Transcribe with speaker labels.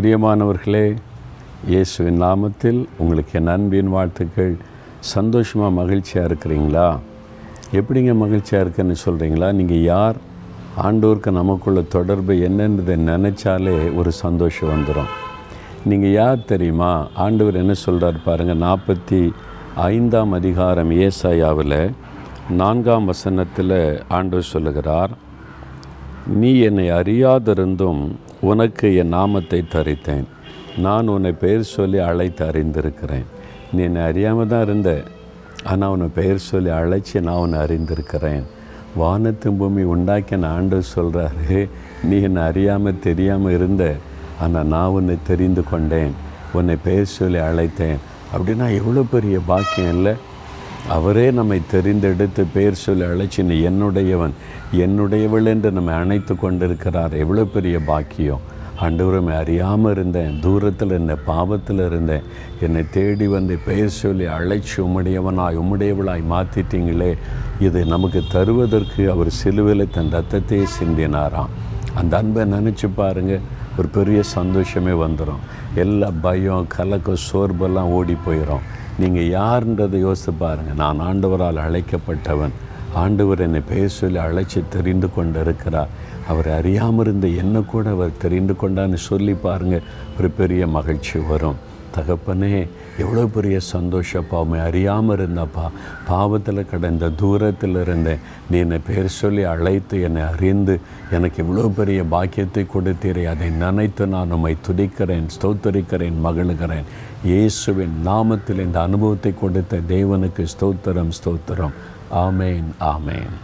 Speaker 1: பிரியமானவர்களே இயேசுவின் நாமத்தில் உங்களுக்கு என் அன்பின் வாழ்த்துக்கள். சந்தோஷமாக மகிழ்ச்சியாக இருக்கிறீங்களா? எப்படிங்க மகிழ்ச்சியாக இருக்குன்னு சொல்கிறீங்களா நீங்கள் யார்? ஆண்டோருக்கு நமக்குள்ள தொடர்பு என்னன்றதை நினச்சாலே ஒரு சந்தோஷம் வந்துடும் நீங்கள் யார் தெரியுமா? ஆண்டவர் என்ன சொல்கிறார் பாருங்கள் நாற்பத்தி ஐந்தாம் அதிகாரம் ஏசாயாவில் நான்காம் வசனத்தில் ஆண்டவர் சொல்லுகிறார் நீ என்னை அறியாதிருந்தும் உனக்கு என் நாமத்தை தரித்தேன். நான் உன்னை பெயர் சொல்லி அழைத்து அறிந்திருக்கிறேன். நீ என்னை அறியாமல் தான் இருந்த. ஆனால் உன்னை பெயர் சொல்லி அழைச்சி நான் உன்னை அறிந்திருக்கிறேன். வானத்தின் பூமி உண்டாக்கின ஆண்டு சொல்கிறாரு நீ என்னை அறியாமல் தெரியாமல் இருந்த. ஆனால் நான் உன்னை தெரிந்து கொண்டேன். உன்னை பெயர் சொல்லி அழைத்தேன். அப்படின்னா எவ்வளோ பெரிய பாக்கியம் இல்லை? அவரே நம்மை தெரிந்தெடுத்து பெயர் சொல்லி அழைச்சின்னு என்னுடையவன் என்னுடையவள் என்று நம்மை அணைத்து கொண்டிருக்கிறார். எவ்வளோ பெரிய பாக்கியம். ஆண்டவரமை அறியாமல் இருந்தேன் தூரத்தில் இருந்தேன் பாவத்தில் இருந்தேன். என்னை தேடி வந்து பெயர் சொல்லி அழைச்சி உம்முடையவனாய் உம்முடையவளாய் மாற்றிட்டீங்களே இது நமக்கு தருவதற்கு அவர் சிலுவையில் தன் ரத்தத்தையே சிந்தினாராம். அந்த அன்பை நினச்சி பாருங்கள் ஒரு பெரிய சந்தோஷமே வந்துடும் எல்லா பயம் கலக்கம் சோர்பெல்லாம் ஓடி போயிடும் நீங்கள் யாருன்றதை யோசித்து பாருங்கள் நான் ஆண்டவரால் அழைக்கப்பட்டவன். ஆண்டவர் என்னை பெயர் சொல்லி அழைச்சி தெரிந்து கொண்டு இருக்கிறார் அவர் அறியாமல் இருந்த என்ன கூட அவர் தெரிந்து கொண்டான்னு சொல்லி பாருங்கள் ஒரு பெரிய மகிழ்ச்சி வரும். தகப்பனே எவ்வளோ பெரிய சந்தோஷப்பா உண்மை அறியாமல் இருந்தப்பா பாவத்தில் கடந்த தூரத்தில் இருந்தேன் நீ என்னை பேர் சொல்லி அழைத்து என்னை அறிந்து எனக்கு இவ்வளோ பெரிய பாக்கியத்தை கொடுத்தீரே. அதை நினைத்து நான் உம்மை துடிக்கிறேன் ஸ்தோத்தரிக்கிறேன் மகிழுகிறேன். இயேசுவின் நாமத்தில் இந்த அனுபவத்தை கொடுத்த தேவனுக்கு ஸ்தோத்திரம் ஸ்தோத்திரம். ஆமேன் ஆமேன்.